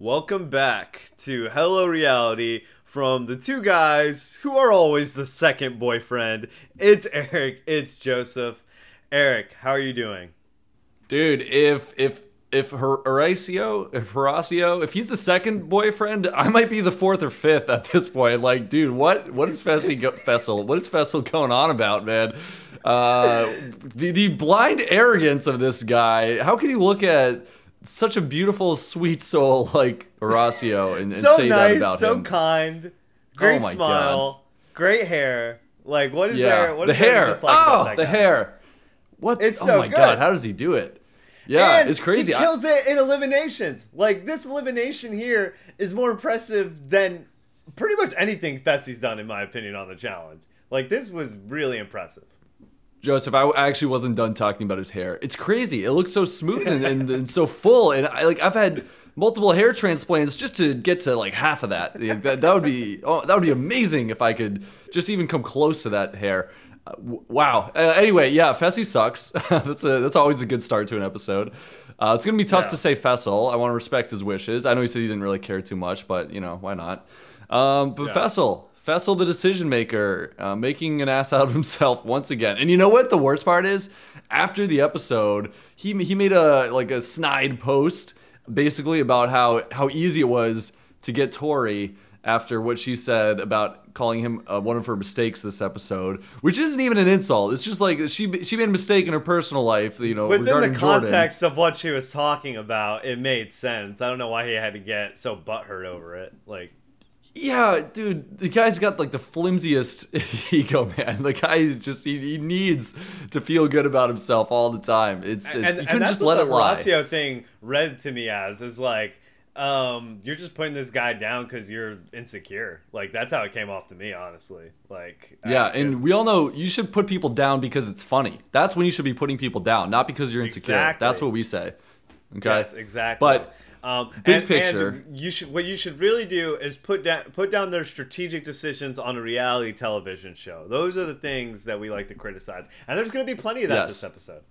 Welcome back to Hello Reality from the two guys who are always the second boyfriend. It's Eric, it's Joseph. Eric, how are you doing? Dude, if if if Her- Horacio, if Horacio, if he's the second boyfriend, I might be the fourth or fifth at this point. Like, dude, what what is Fessy go- Fessel? What is Fessel going on about, man? Uh, the the blind arrogance of this guy. How can you look at such a beautiful, sweet soul like Horacio and, and so say nice, that about so him? So kind, oh great Oh smile, great hair. Like, what is yeah, there? What the is there hair. about Oh, that the guy? hair. What? It's oh so my good. god, how does he do it? Yeah, And it's crazy. He I- kills it in eliminations. Like this elimination here is more impressive than pretty much anything Fessy's done, in my opinion, on the challenge. Like this was really impressive. Joseph, I actually wasn't done talking about his hair. It's crazy. It looks so smooth and, and, and so full. And I like I've had multiple hair transplants just to get to like half of that. That, that would be oh, that would be amazing if I could just even come close to that hair. Uh, w- wow. Uh, anyway, yeah, Fessy sucks. that's a that's always a good start to an episode. Uh, it's gonna be tough Yeah. to say Fessel. I want to respect his wishes. I know he said he didn't really care too much, but you know why not? Um, but Yeah. Fessel, Fessel, the decision maker, uh, making an ass out of himself once again. And you know what? The worst part is, after the episode, he he made a like a snide post, basically about how how easy it was to get Tori after what she said about calling him uh, one of her mistakes this episode, which isn't even an insult. It's just like she she made a mistake in her personal life, you know, Within the Jordan. context of what she was talking about, it made sense. I don't know why he had to get so butthurt over it. Like, Yeah, dude, the guy's got like the flimsiest ego, man. The guy just he, he needs to feel good about himself all the time. It's, it's and, you and that's just what let the it lie. Thing read to me as is like, um, you're just putting this guy down because you're insecure. Like that's how it came off to me, honestly. Like, Yeah, and we all know you should put people down because it's funny. That's when you should be putting people down, not because you're insecure. Exactly. That's what we say. Okay. Yes, exactly. But um, big and, picture- and you should what you should really do is put down put down their strategic decisions on a reality television show. Those are the things that we like to criticize, and there's going to be plenty of that Yes. this episode.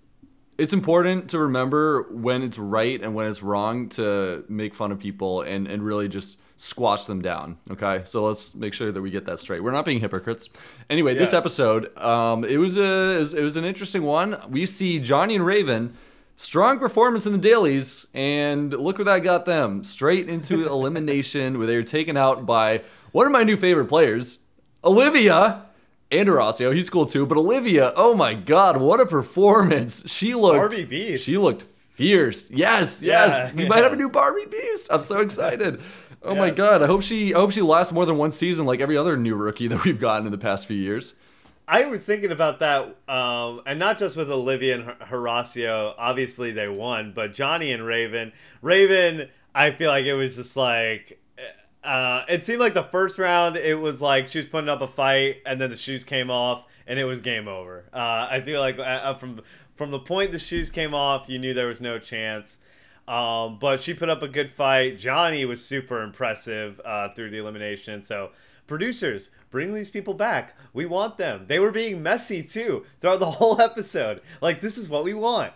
it's important to remember when it's right and when it's wrong to make fun of people and, and really just squash them down. Okay, so let's make sure that we get that straight. We're not being hypocrites. Anyway, this episode, um, it was a it was, it was an interesting one. We see Johnny and Raven. Strong performance in the dailies, and look where that got them straight into elimination, where they were taken out by one of my new favorite players, Olivia and Horacio. He's cool too, but Olivia, oh my god, what a performance! She looked Barbie Beast. She looked fierce. Yes, yes. Yeah, we yeah. might have a new Barbie Beast. I'm so excited. Oh my god, I hope she I hope she lasts more than one season like every other new rookie that we've gotten in the past few years. I was thinking about that, um, and not just with Olivia and Hor- Horacio. Obviously, they won, but Johnny and Raven. Raven, I feel like it was just like. Uh, it seemed like the first round, it was like she was putting up a fight, and then the shoes came off, and it was game over. Uh, I feel like uh, uh, from from the point the shoes came off, you knew there was no chance. Um, but she put up a good fight. Johnny was super impressive uh, through the elimination. So, producers, bring these people back. We want them. They were being messy too throughout the whole episode. Like, this is what we want.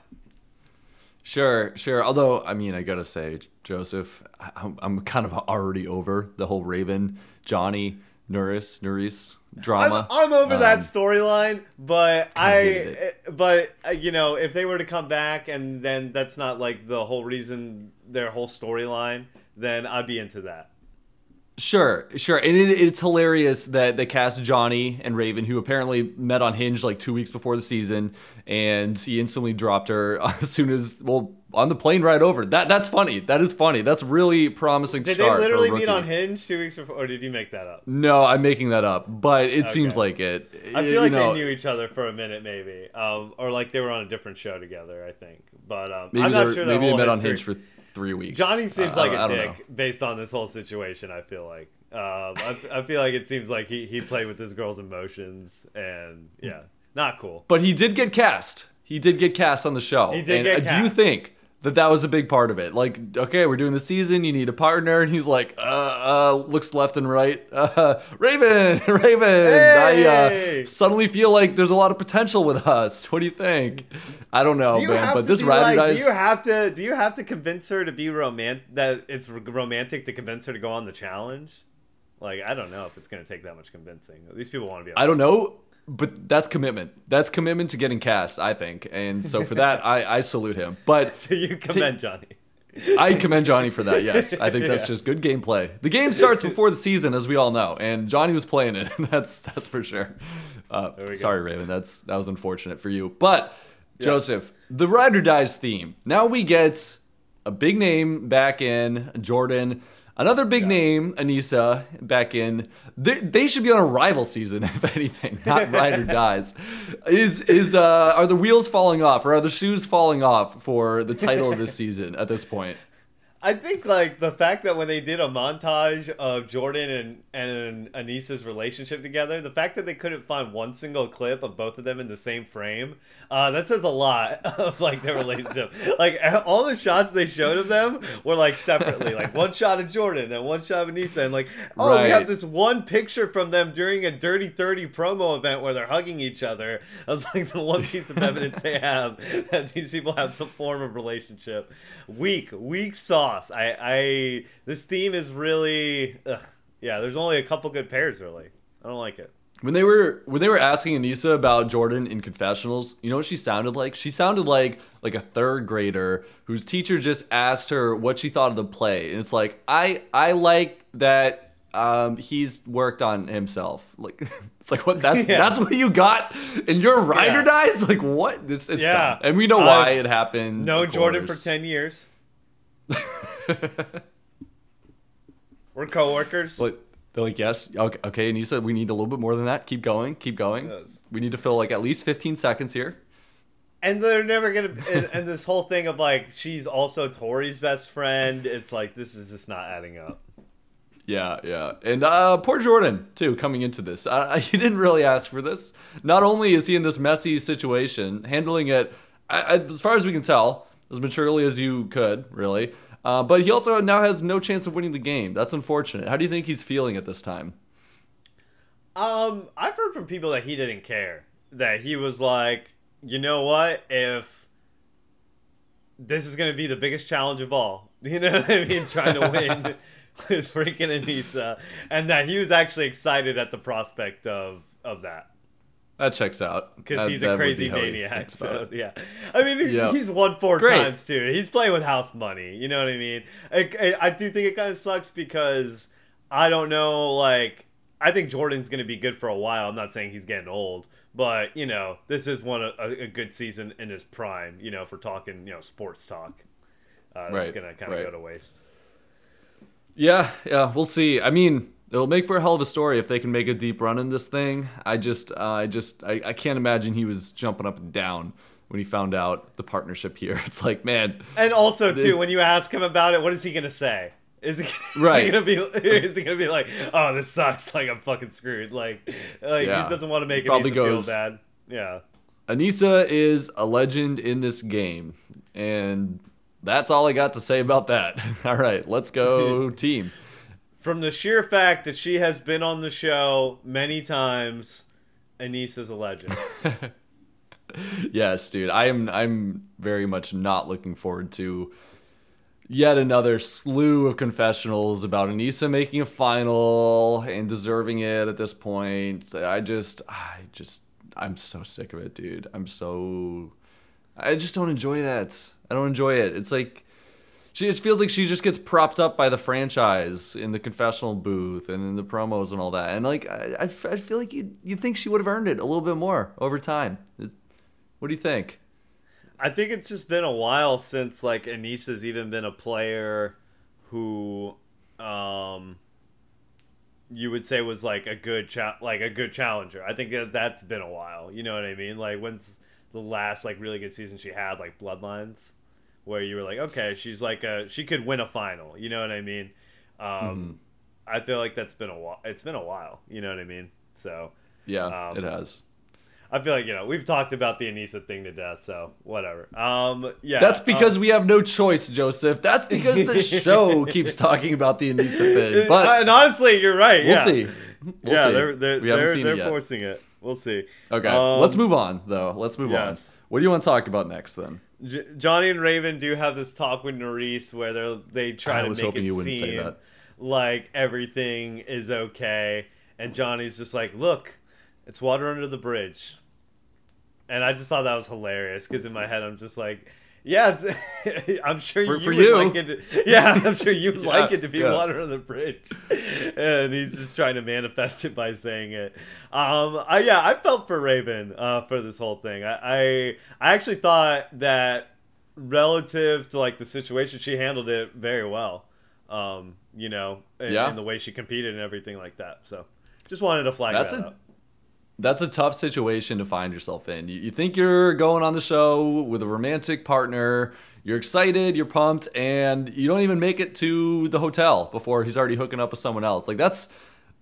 Sure, sure. Although, I mean, I gotta say, Joseph, I'm, I'm kind of already over the whole Raven, Johnny, Nurys I'm, drama. I'm over that Um, storyline, but I, eh, but uh, you know, if they were to come back and then that's not like the whole reason, their whole storyline, then I'd be into that. Sure, sure, and it, it's hilarious that they cast Johnny and Raven, who apparently met on Hinge like two weeks before the season, and he instantly dropped her as soon as well on the plane ride over. That that's funny. That is funny. That's really promising. Did they start for a literally meet on Hinge two weeks before, or did you make that up? No, I'm making that up, but it seems like it. I feel like know, they knew each other for a minute, maybe, um, or like they were on a different show together. I think, but um, Maybe, I'm they not sure. maybe they met on. Hinge for three weeks. Johnny seems like I- a I dick know. based on this whole situation. I feel like um, I, I feel like it seems like he, he played with this girl's emotions, and yeah, not cool. But he did get cast. He did get cast on the show. He did and, get uh, Do you think that that was a big part of it. Like, okay, we're doing the season. You need a partner, and he's like, uh, uh looks left and right. Uh, Raven, Raven. Hey! I uh, suddenly feel like there's a lot of potential with us. What do you think? I don't know, do man. But this ride like, Do you have to? Do you have to convince her to be romantic? That it's romantic to convince her to go on the challenge? Like, I don't know if it's gonna take that much convincing. These people want to be. I don't know but that's commitment. That's commitment to getting cast, I think. And so for that, I, I salute him. But so you commend Johnny. I commend Johnny for that. Yes, I think that's yeah. just good gameplay. The game starts before the season, as we all know, and Johnny was playing it. that's that's for sure. Uh, sorry, go. Raven. That's that was unfortunate for you. But yeah. Joseph, the Ride or Dies theme. Now we get a big name back in Jordan. Another big name, Aneesa, back in. They, they should be on a rival season, if anything, not Ride or Dies. Is is uh, are the wheels falling off, or are the shoes falling off for the title of this season at this point? I think like the fact that when they did a montage of Jordan and and Aneesa's relationship together, the fact that they couldn't find one single clip of both of them in the same frame, uh, that says a lot of like their relationship. like all the shots they showed of them were like separately, like one shot of Jordan and one shot of Aneesa, and like oh right. we have this one picture from them during a Dirty Thirty promo event where they're hugging each other. That's like the one piece of evidence they have that these people have some form of relationship. Weak, weak sauce lost. I, I this theme is really, ugh. yeah. There's only a couple good pairs really. I don't like it. When they were when they were asking Aneesa about Jordan in confessionals, you know what she sounded like? She sounded like like a third grader whose teacher just asked her what she thought of the play, and it's like I I like that um, he's worked on himself. Like it's like what that's yeah. that's what you got and your rider yeah. dies. Like what this? It's yeah, and we know why I've it happened. No Jordan for ten years. We're coworkers. But they're like, yes, okay, okay. And you said we need a little bit more than that. Keep going, keep going. Yes. We need to fill like at least 15 seconds here. And they're never gonna. and this whole thing of like she's also Tori's best friend. It's like this is just not adding up. Yeah, yeah, and uh, poor Jordan too coming into this. Uh, he didn't really ask for this. Not only is he in this messy situation, handling it, as far as we can tell, as maturely as you could, really. Uh, but he also now has no chance of winning the game. That's unfortunate. How do you think he's feeling at this time? Um, I've heard from people that he didn't care. That he was like, you know what? If this is going to be the biggest challenge of all, you know what I mean? Trying to win with freaking Aneesa, and that he was actually excited at the prospect of of that. That checks out. Because he's a crazy maniac. So yeah, I mean, yep. he's won four Great. times too. He's playing with house money. You know what I mean? I, I, I do think it kind of sucks because I don't know. Like, I think Jordan's going to be good for a while. I'm not saying he's getting old, but you know, this is one a, a good season in his prime. You know, for talking, you know, sports talk. Uh, that's right. going to kind of right. go to waste. Yeah, yeah, we'll see. I mean, it'll make for a hell of a story if they can make a deep run in this thing. I just, uh, I just, I, I can't imagine he was jumping up and down when he found out the partnership here. It's like, man. And also, too, when you ask him about it, what is he gonna say? Is he, right. is he gonna be? Is he gonna be like, "Oh, this sucks. Like I'm fucking screwed." Like, like yeah. he doesn't want to make it feel bad. Yeah. Aneesa is a legend in this game, and that's all I got to say about that. all right, let's go team from the sheer fact that she has been on the show many times, Aneesa's a legend. yes, dude. I am I'm very much not looking forward to yet another slew of confessionals about Aneesa making a final and deserving it at this point. I just I just I'm so sick of it, dude. I'm so I just don't enjoy that. I don't enjoy it. It's like she just feels like she just gets propped up by the franchise in the confessional booth and in the promos and all that. And like, I, I, feel like you you think she would have earned it a little bit more over time. What do you think? I think it's just been a while since like Aneesa's even been a player who, um, you would say was like a good cha- like a good challenger. I think that that's been a while. You know what I mean? Like when's the last like really good season she had? Like Bloodlines where you were like, okay, she's like a she could win a final. You know what I mean? Um, mm-hmm. I feel like that's been a while. It's been a while. You know what I mean? So yeah, um, it has. I feel like you know we've talked about the Aneesa thing to death, so whatever. Um, yeah, That's because um, we have no choice, Joseph. That's because the show keeps talking about the Aneesa thing. But and honestly, you're right. we'll yeah. see. We'll yeah, see. they're they're we haven't they're, seen they're it yet. forcing it. We'll see. Okay, Um, let's move on though. Let's move yes. on. What do you want to talk about next then? J- Johnny and Raven do have this talk with Nurys where they they try I to make it you wouldn't say seem like everything is okay, and Johnny's just like, "Look, it's water under the bridge," and I just thought that was hilarious because in my head I'm just like. Yeah, I'm sure For- you for would you. like it. To, yeah, I'm sure you would Yeah, like it to be yeah. water on the bridge, and he's just trying to manifest it by saying it. Um, I yeah, I felt for Raven uh, for this whole thing. I, I I actually thought that relative to like the situation, she handled it very well. Um, you know, in, Yeah. the way she competed and everything like that. So, just wanted to flag That's that a- up. That's a tough situation to find yourself in. You, you think you're going on the show with a romantic partner, you're excited, you're pumped, and you don't even make it to the hotel before he's already hooking up with someone else. Like that's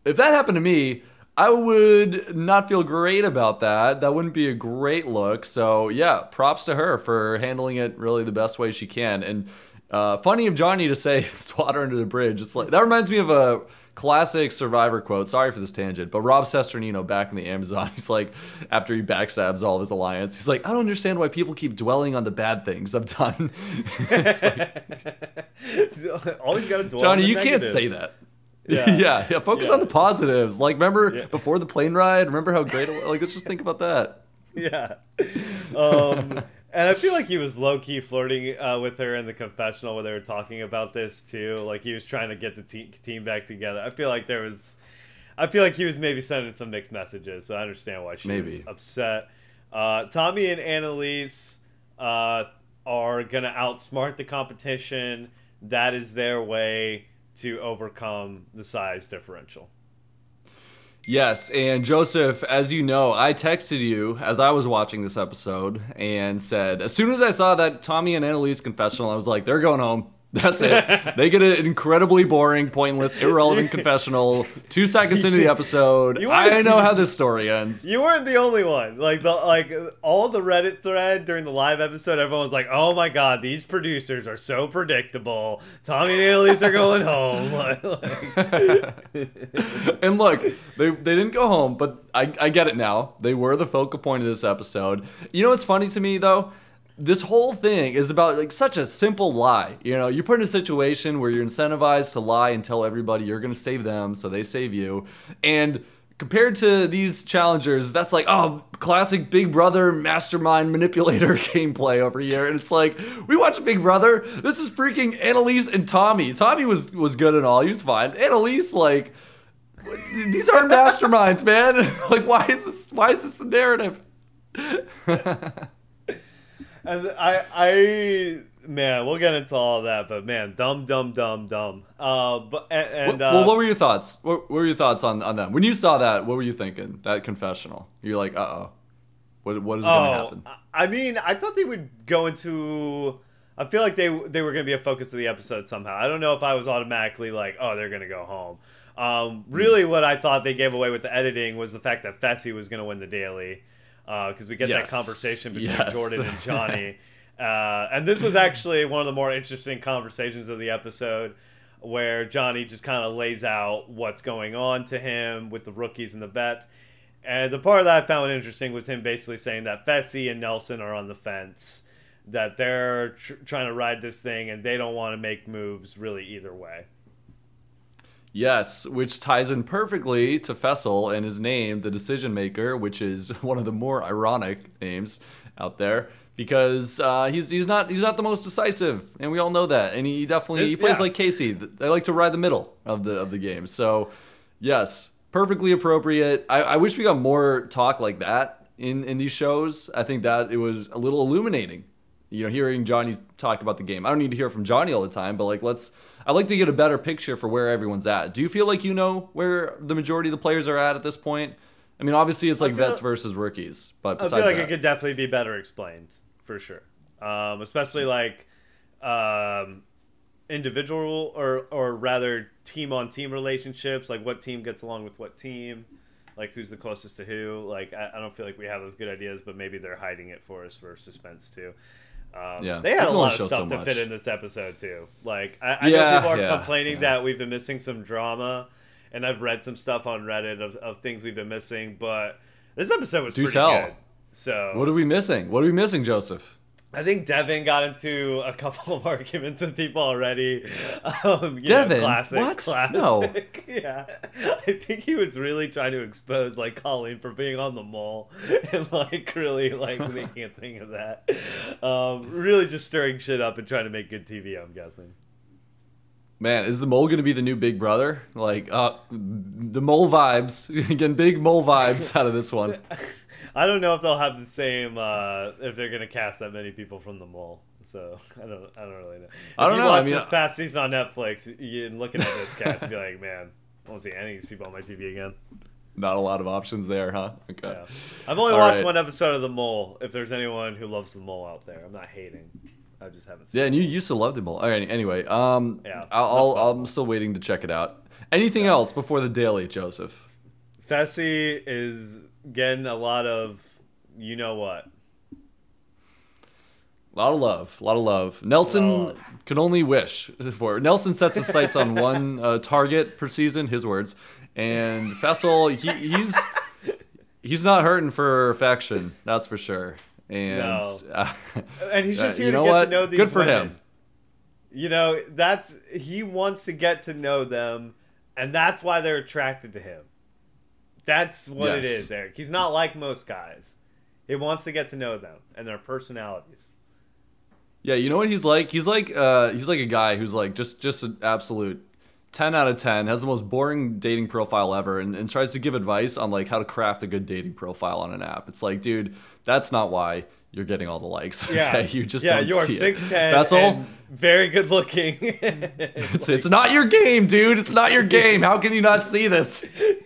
if that happened to me, I would not feel great about that. That wouldn't be a great look. So yeah, props to her for handling it really the best way she can. And uh, funny of Johnny to say it's water under the bridge. It's like that reminds me of a classic Survivor quote. Sorry for this tangent, but Rob Cesternino back in the Amazon, he's like, after he backstabs all of his alliance, he's like, I don't understand why people keep dwelling on the bad things I've done. Always got to dwell. Johnny, you can't say that. Yeah. Yeah, yeah, Focus Yeah. on the positives. Like, remember Yeah. before the plane ride? Remember how great it was? Like, let's just think about that. yeah. Um, and I feel like he was low key flirting uh, with her in the confessional when they were talking about this too. Like he was trying to get the te- team back together. I feel like there was, I feel like he was maybe sending some mixed messages. So I understand why she was Maybe. upset. Uh, Tommy and Analyse uh, are gonna outsmart the competition. That is their way to overcome the size differential. Yes, and Joseph, as you know, I texted you as I was watching this episode and said, as soon as I saw that Tommy and Analyse confessional, I was like, they're going home. That's it. they get an incredibly boring, pointless, irrelevant confessional two seconds into the episode. I know how this story ends. You weren't the only one. Like the like all the Reddit thread during the live episode, everyone was like, "Oh my god, these producers are so predictable. Tommy and Analyse are going home." And look, they, they didn't go home, but I, I get it now. They were the focal point of this episode. You know what's funny to me though? This whole thing is about like such a simple lie. You know, you're put in a situation where you're incentivized to lie and tell everybody you're gonna save them, so they save you. And compared to these challengers, that's like, oh, classic Big Brother mastermind manipulator gameplay over here. And it's like, we watch Big Brother. This is freaking Analyse and Tommy. Tommy was was good and all, he was fine. Analyse, like these aren't masterminds, man. like, why is this? Why is this the narrative? And I, I, man, we'll get into all that, but man, dumb, dumb, dumb, dumb. Uh, but and, and well, uh, what were your thoughts? What, what were your thoughts on on that? When you saw that, what were you thinking? That confessional. You're like, uh oh, what what is going to Oh, happen? I mean, I thought they would go into. I feel like they they were going to be a focus of the episode somehow. I don't know if I was automatically like, oh, they're going to go home. Um, really, what I thought they gave away with the editing was the fact that Fessy was going to win the daily because we get Yes. that conversation between Yes. Jordan and Johnny. uh, and this was actually one of the more interesting conversations of the episode where Johnny just kind of lays out what's going on to him with the rookies and the vets. And the part that I found interesting was him basically saying that Fessy and Nelson are on the fence, that they're tr- trying to ride this thing and they don't want to make moves really either way. Yes, which ties in perfectly to Fessel and his name, the decision maker, which is one of the more ironic names out there because uh, he's he's not he's not the most decisive, and we all know that. And he definitely he plays yeah. like Casey. They like to ride the middle of the of the game. So, yes, perfectly appropriate. I, I wish we got more talk like that in in these shows. I think that it was a little illuminating. You know, hearing Johnny talk about the game. I don't need to hear from Johnny all the time, but like let's. I'd like to get a better picture for where everyone's at. Do you feel like you know where the majority of the players are at at this point? I mean, obviously it's like feel- vets versus rookies, but I feel like that, it could definitely be better explained for sure, um, especially like um, individual or or rather team on team relationships, like what team gets along with what team. like who's the closest to who. Like I, I don't feel like we have those good ideas, but maybe they're hiding it for us for suspense too. Um, Yeah, they had a lot of stuff so to fit in this episode too. Like I, I Yeah, know people are yeah, complaining yeah. that we've been missing some drama, and I've read some stuff on Reddit of, of things we've been missing, but this episode was Do pretty tell. good. So What are we missing? What are we missing, Joseph? I think Devin got into a couple of arguments with people already. Um, Devin? know, classic, What? Classic. No. yeah, I think he was really trying to expose like Colleen for being on the mole and like really like making a thing of that. Um, really just stirring shit up and trying to make good TV. I'm guessing. Man, is the mole going to be the new Big Brother? Like, uh, the mole vibes. Getting big mole vibes out of this one. I don't know if they'll have the same uh, if they're gonna cast that many people from the mole. So I don't, I don't really know. If I don't you know, I Watch mean, this past season on Netflix, you looking at this cast, and be like, man, I want to see any of these people on my TV again. Not a lot of options there, huh? Okay. Yeah. I've only All watched right. one episode of The Mole. If there's anyone who loves The Mole out there, I'm not hating. I just haven't seen. Yeah, and you used to love the mole. All right, anyway, um, Yeah, I'll, I'll I'm still waiting to check it out. Anything else before the daily, Joseph? Fessy is getting a lot of, you know what? A lot of love, a lot of love. Nelson can only wish for. it. Nelson sets his sights on one uh, target per season, his words, and Fessel, he, he's he's not hurting for affection, that's for sure. And No. uh, And he's just Uh, here you to know get what? to know these Good for women. him. You know, that's he wants to get to know them, and that's why they're attracted to him. That's what it Yes. is, Eric. He's not like most guys. He wants to get to know them and their personalities. Yeah, you know what he's like? He's like uh he's like a guy who's like just just an absolute 10 out of 10, has the most boring dating profile ever and, and tries to give advice on like how to craft a good dating profile on an app. It's like, dude, that's not why you're getting all the likes. Yeah, Okay, you just yeah. don't You are six ten. That's all. Very good looking. It's, it's not your game, dude. It's not your game. How can you not see this?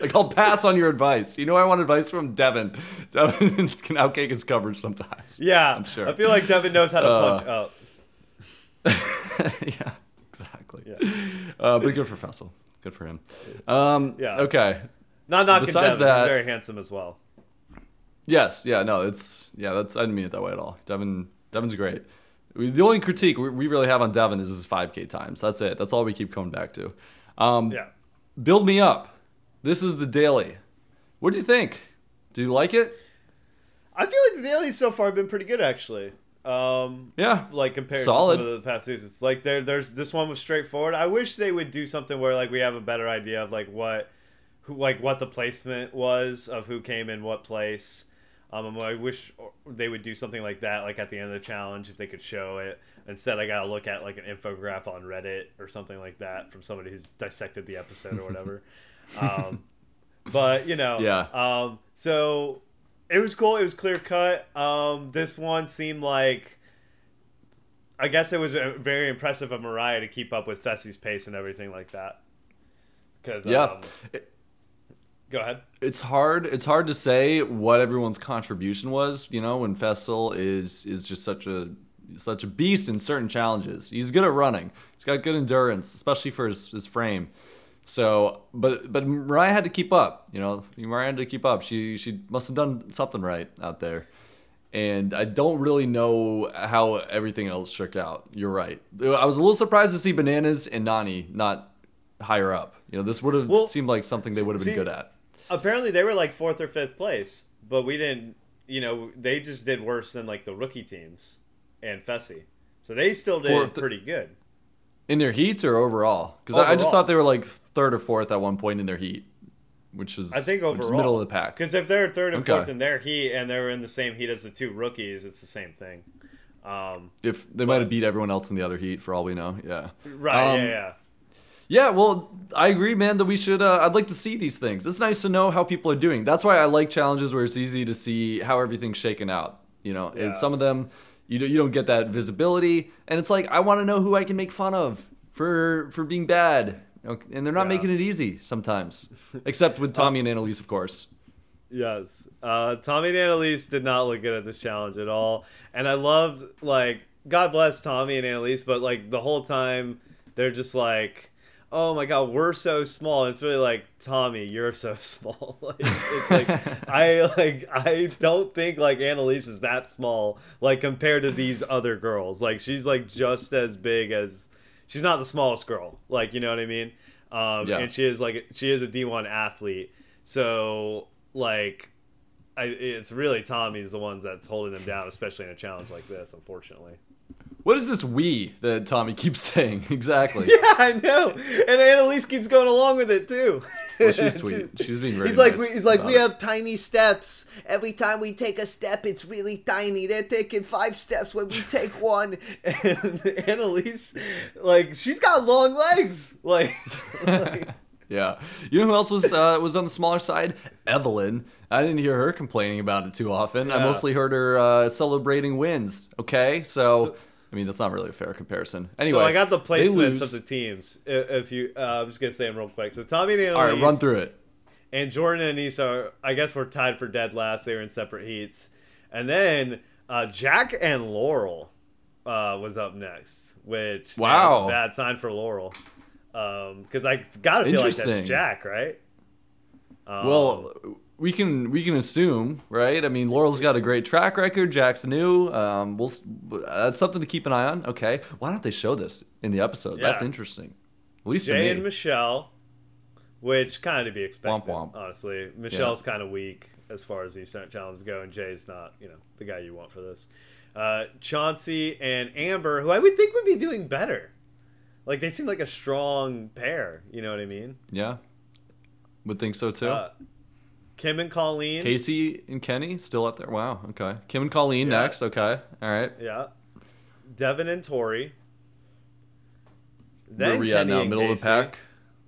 like I'll pass on your advice. You know I want advice from Devin. Devin can outkick his coverage sometimes. yeah, I'm sure. I feel like Devin knows how to Uh, punch up. yeah, exactly. Yeah. Uh, but good for Fessel. Good for him. Um, Yeah. Okay. Not knocking besides Devin. that- He's very handsome as well. Yes. Yeah. No. It's yeah. That's I didn't mean it that way at all. Devin. Devin's great. We, the only critique we, we really have on Devin is his 5K times. That's it. That's all we keep coming back to. Um, Yeah. Build me up. This is the daily. What do you think? Do you like it? I feel like the dailies so far have been pretty good actually. Um, Yeah. like compared Solid. to some of the past seasons. Like there, there's this one was straightforward. I wish they would do something where like we have a better idea of like what, who like what the placement was of who came in what place. Um, I wish they would do something like that, like at the end of the challenge, if they could show it. Instead, I gotta look at like an infograph on Reddit or something like that from somebody who's dissected the episode or whatever. um, but you know, Yeah. Um, so it was cool. It was clear cut. Um, this one seemed like. I guess it was very impressive of Mariah to keep up with Fessy's pace and everything like that. Because Yeah. um, go ahead. it's hard it's hard to say what everyone's contribution was you know when Fessel is is just such a such a beast in certain challenges he's good at running he's got good endurance especially for his, his frame so but but mariah had to keep up you know mariah had to keep up she she must have done something right out there and I don't really know how everything else shook out. You're right. I was a little surprised to see Bananas and Nani not higher up. You know, this would have Well, seemed like something they would have been see- good at. Apparently, they were like fourth or fifth place, but we didn't. You know, they just did worse than like the rookie teams and Fessy. So they still did Fourth- pretty good. In their heats or overall? Because I, just thought they were like third or fourth at one point in their heat, which is I think overall, middle of the pack. Because if they're third and Okay. fourth in their heat and they're in the same heat as the two rookies, it's the same thing. Um, If they might have beat everyone else in the other heat, for all we know. Yeah. right? Um, yeah, yeah. Yeah, well, I agree, man, that we should. Uh, I'd like to see these things. It's nice to know how people are doing. That's why I like challenges where it's easy to see how everything's shaken out. You know, and some of them, you don't, you don't get that visibility, and it's like I want to know who I can make fun of for for being bad, Okay, and they're not Yeah. making it easy sometimes. Except with Tommy and Analyse, of course. Yes. Uh, Tommy and Analyse did not look good at this challenge at all. And I loved, like, God bless Tommy and Analyse, but, like, the whole time they're just like, oh my god, we're so small. It's really like Tommy, you're so small. like, it's like I like I don't think like Analyse is that small like compared to these other girls. Like she's like just as big as she's not the smallest girl. Like you know what I mean? Um, Yeah. and she is like she is a D1 athlete. So like I, it's really Tommy's the ones that's holding them down, especially in a challenge like this, unfortunately. What is this we that Tommy keeps saying? Exactly. Yeah, I know. And Analyse keeps going along with it too. Well, she's sweet. She's being very He's like, nice we, he's like, we it. have tiny steps. Every time we take a step, it's really tiny. They're taking five steps when we take one. And Analyse, like, she's got long legs. Like, like Yeah. You know who else was uh, was on the smaller side? Evelyn. I didn't hear her complaining about it too often. I mostly heard her uh, celebrating wins. Okay, so, I mean that's not really a fair comparison. Anyway, so I got the placements of the teams. If you, uh, I'm just gonna say them real quick. So Tommy and Analyse, All right, run through it. and Jordan and Aneesa, I guess, were tied for dead last. They were in separate heats, and then uh, Jack and Laurel uh, was up next, which man, that's Wow. a bad sign for Laurel, because I gotta feel like that's Jack, right? Um, Well, we can we can assume, right? I mean, Laurel's got a great track record. Jack's new. Um, we'll that's something to keep an eye on. Okay, why don't they show this in the episode? That's interesting. At least to Jay me. and Michelle, which kind of to be expected, Womp womp. honestly. Michelle's kind of weak as far as these challenges go, and Jay's not, you know, the guy you want for this. Uh, Chauncey and Amber, who I would think would be doing better. Like they seem like a strong pair. You know what I mean? yeah, would think so too. Uh, Kim and Colleen. Casey and Kenny still up there. Wow. Okay. Kim and Colleen Yeah. next. Okay. All right. Yeah. Devin and Tori. Where Then we at Kenny now? and Middle of the Casey. pack.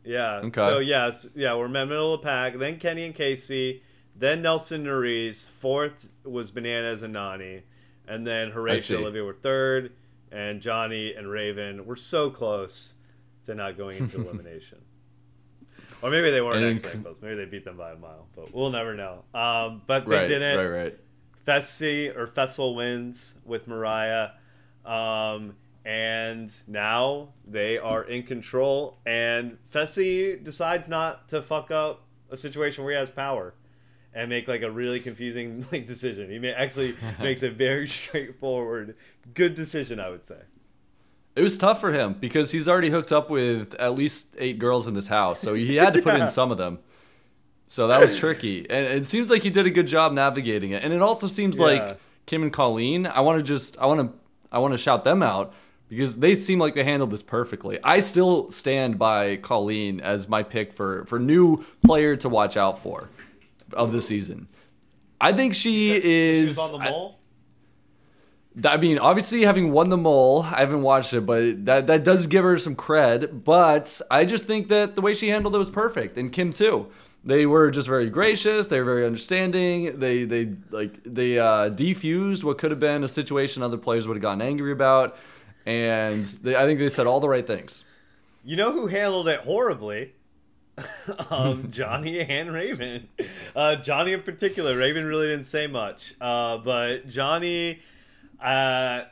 Yeah. Okay. So yes, yeah, we're in the middle of the pack. Then Kenny and Casey. Then Nelson Nurys. Fourth was Bananas and Nani. And then. Horacio and Olivia were third. And Johnny and Raven were so close to not going into elimination. Or maybe they weren't And- actually close. Maybe they beat them by a mile. But we'll never know. Um, but they Right. didn't. Right. Right. Fessy or Fessel wins with Mariah. Um, and now they are in control. And Fessy decides not to fuck up a situation where he has power and make like a really confusing like decision. He may, actually makes a very straightforward, good decision, I would say. It was tough for him because he's already hooked up with at least eight girls in this house, so he had to put Yeah. in some of them. So that was tricky, and it seems like he did a good job navigating it. And it also seems Yeah. like Kim and Colleen. I want to just, I want to, I want to shout them out because they seem like they handled this perfectly. I still stand by Colleen as my pick for for new player to watch out for of the season. I think she is. She was on the mole. I mean, obviously, having won the mole, I haven't watched it, but that that does give her some cred. But I just think that the way she handled it was perfect, and Kim too. They were just very gracious. They were very understanding. They they like they uh, defused what could have been a situation other players would have gotten angry about, and they, I think they said all the right things. You know who handled it horribly? um, Johnny and Raven. Uh, Johnny in particular. Raven really didn't say much. Uh, but Johnny, uh,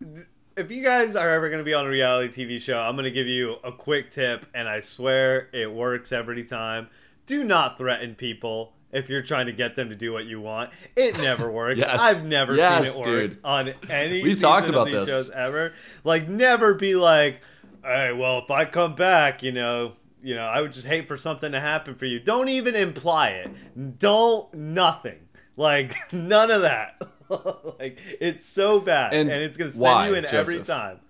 th- if you guys are ever going to be on a reality TV show, I'm going to give you a quick tip, and I swear it works every time. Do not threaten people if you're trying to get them to do what you want. It never works. Yes. I've never Yes, seen it work dude. on any We talked of about these this. shows ever. Like, never be like, hey, well, if I come back, you know, you know, I would just hate for something to happen for you. Don't even imply it. Don't nothing. Like none of that. like it's so bad, And and, it's gonna send why, you in every time.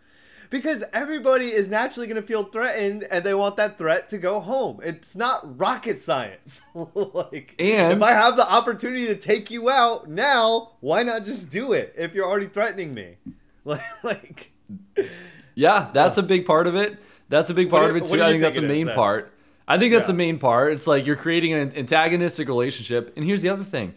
Because everybody is naturally gonna feel threatened, and they want that threat to go home. It's not rocket science. like, And- if I have the opportunity to take you out now, why not just do it? If you're already threatening me, like, like Yeah, that's a big part of it. That's a big part of it too. I think that's the main then? part. I think that's Yeah. the main part. It's like you're creating an antagonistic relationship. And here's the other thing: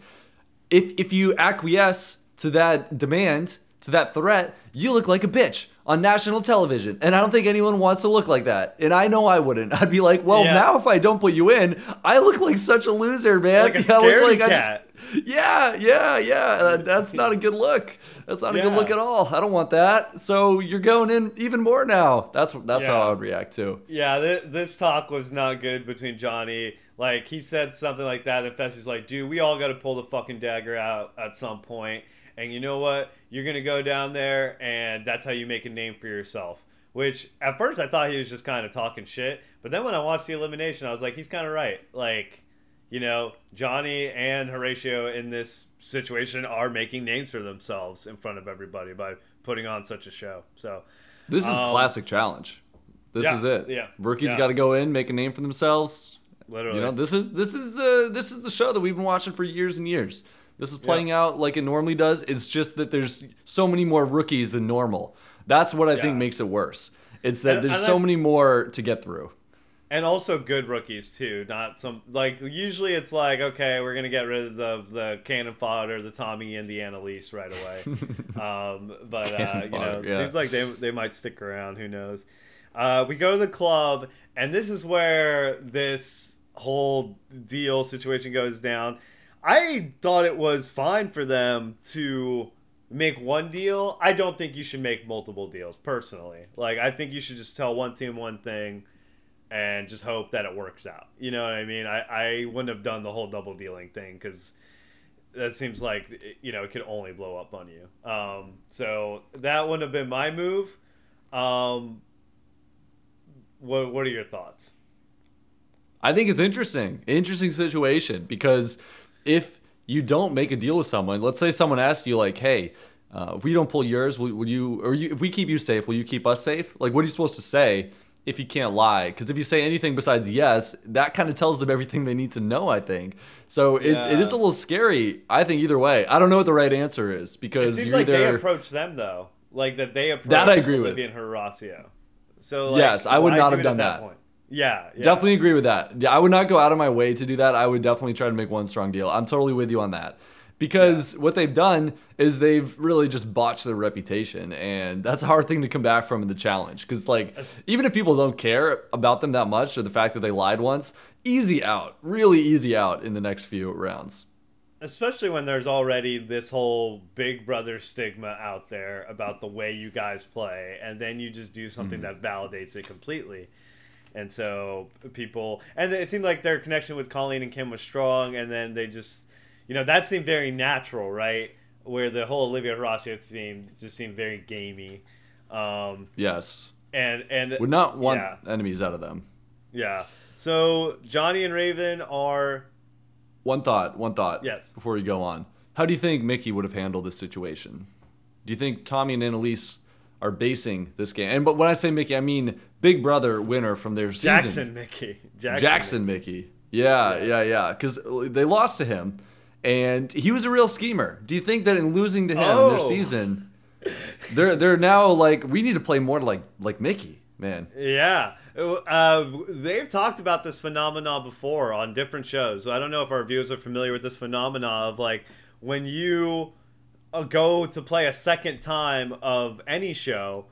if if you acquiesce to that demand, to that threat, you look like a bitch on national television. And I don't think anyone wants to look like that. And I know I wouldn't. I'd be like, well, Yeah. now if I don't put you in, I look like such a loser, man. Like a Yeah, I look scaredy I just- cat. yeah, yeah, yeah. That- That's not a good look. That's not a good look at all. I don't want that. So you're going in even more now. That's that's how I would react too. Yeah, th- this talk was not good between Johnny. Like he said something like that, and Fess is like, "Dude, we all got to pull the fucking dagger out at some point." And you know what? You're gonna go down there, and that's how you make a name for yourself. Which at first I thought he was just kind of talking shit, but then when I watched the elimination, I was like, he's kind of right. Like, you know, Johnny and Horacio in this situation are making names for themselves in front of everybody by putting on such a show. So, This is Um, classic challenge. This yeah, is it. yeah, Rookies yeah. got to go in, make a name for themselves. Literally, You know, this is this is the this is the show that we've been watching for years and years. This is playing out like it normally does. It's just that there's so many more rookies than normal. That's what I Yeah. think makes it worse. It's that And- there's and so many more to get through. and also good rookies too. Not some like usually it's like okay, we're gonna get rid of the, the cannon fodder, the Tommy and the Analyse right away. um, but uh, you know, yeah. seems like they they might stick around. Who knows? Uh, we go to the club, and this is where this whole deal situation goes down. I thought it was fine for them to make one deal. I don't think you should make multiple deals personally. Like I think you should just tell one team one thing and just hope that it works out. You know what I mean? I, I wouldn't have done the whole double dealing thing because that seems like you know it could only blow up on you. Um, so that wouldn't have been my move. Um, what what are your thoughts? I think it's interesting. Interesting situation because if you don't make a deal with someone, let's say someone asks you like, "Hey, uh, if we don't pull yours, will, will you or you, if we keep you safe, will you keep us safe?" Like, what are you supposed to say if you can't lie? Because if you say anything besides yes, that kind of tells them everything they need to know. I think so. It, it is a little scary. I think either way. I don't know what the right answer is because It seems like they either approached them though, like that they approached That I agree with. And Horacio. So like, Yes, I would not have done at that. Yeah, yeah, Definitely agree with that. Yeah, I would not go out of my way to do that. I would definitely try to make one strong deal. I'm totally with you on that. Because what they've done is they've really just botched their reputation, and that's a hard thing to come back from in the challenge. Because like, even if people don't care about them that much, or the fact that they lied once, easy out, really easy out in the next few rounds. especially when there's already this whole big brother stigma out there about the way you guys play and then you just do something Mm-hmm. that validates it completely and so people and it seemed like their connection with colleen and kim was strong and then they just you know that seemed very natural right where the whole olivia horacio theme just seemed very gamey um Yes, and and would not want yeah, enemies out of them. yeah so johnny and raven are One thought, one thought. Yes. Before you go on, how do you think Michie would have handled this situation? Do you think Tommy and Analyse are basing this game? And but when I say Michie, I mean Big Brother winner from their season. jackson michie jackson, Jackson Michie. Yeah, yeah, yeah. Because they lost to him, and he was a real schemer. Do you think that in losing to him in their Oh. season, they're they're now like we need to play more like like Michie, man. Yeah. Uh, they've talked about this phenomenon before on different shows. I don't know if our viewers are familiar with this phenomenon of like when you go to play a second time of any show,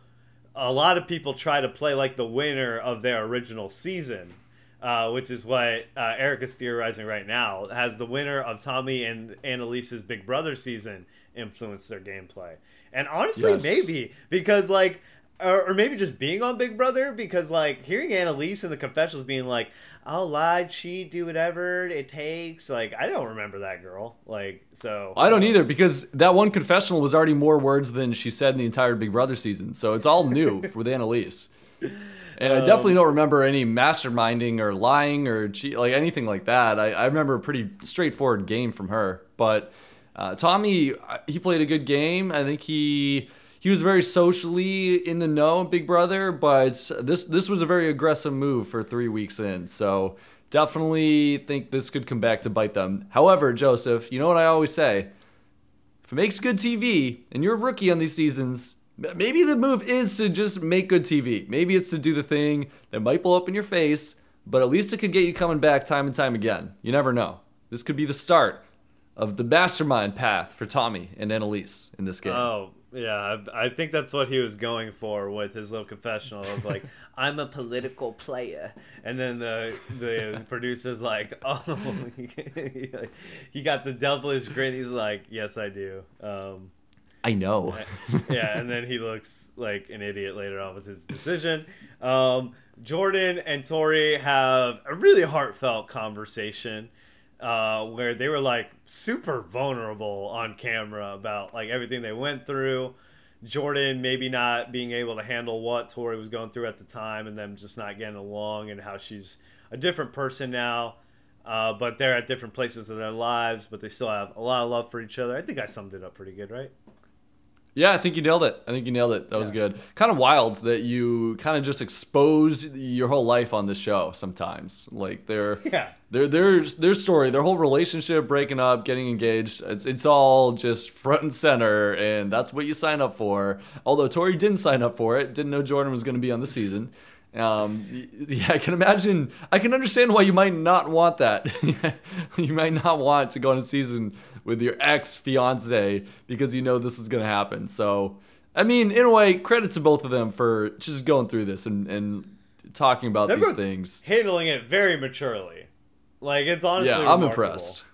a lot of people try to play like the winner of their original season. Uh, which is what uh, Eric is theorizing right now. Has the winner of Tommy and Analyse's Big Brother season influenced their gameplay? And honestly, Yes. maybe because like, or, or maybe just being on Big Brother because like hearing Analyse in the confessionals being like, "I'll lie, cheat, do whatever it takes." Like I don't remember that girl. Like so. I don't either because that one confessional was already more words than she said in the entire Big Brother season. So it's all new with Analyse. And I definitely don't remember any masterminding or lying or cheat, like anything like that. I, I remember a pretty straightforward game from her. But uh, Tommy, uh, he played a good game. I think he he was very socially in the know, Big Brother. But this this was a very aggressive move for three weeks in. So definitely think this could come back to bite them. However, Joseph, you know what I always say if it makes good TV and you're a rookie on these seasons, maybe the move is to just make good TV. Maybe it's to do the thing that might blow up in your face, but at least it could get you coming back time and time again. You never know. This could be the start of the mastermind path for Tommy and Analyse in this game. Oh, Yeah, I, I think that's what he was going for with his little confessional of like, I'm a political player, and then the the producer's like, oh, he got the devilish grin. He's like, yes, I do. Um, I know. yeah, and then he looks like an idiot later on with his decision. Um, Jordan and Tori have a really heartfelt conversation uh, where they were like super vulnerable on camera about like everything they went through. Jordan maybe not being able to handle what Tori was going through at the time and them just not getting along and how she's a different person now. Uh, but they're at different places in their lives, but they still have a lot of love for each other. I think I summed it up pretty good, right? Yeah, I think you nailed it. I think you nailed it. That yeah. was good. Kind of wild that you kind of just expose your whole life on this show sometimes. Like their yeah. their their their story, their whole relationship breaking up, getting engaged, it's it's all just front and center and that's what you sign up for. Although Tori didn't sign up for it, didn't know Jordan was going to be on the season. Um, yeah, I can imagine. I can understand why you might not want that. you might not want to go on a season with your ex fiance because you know this is going to happen. So, I mean, in a way, credit to both of them for just going through this and, and talking about They're these things, handling it very maturely. Like it's honestly, yeah, I'm impressed.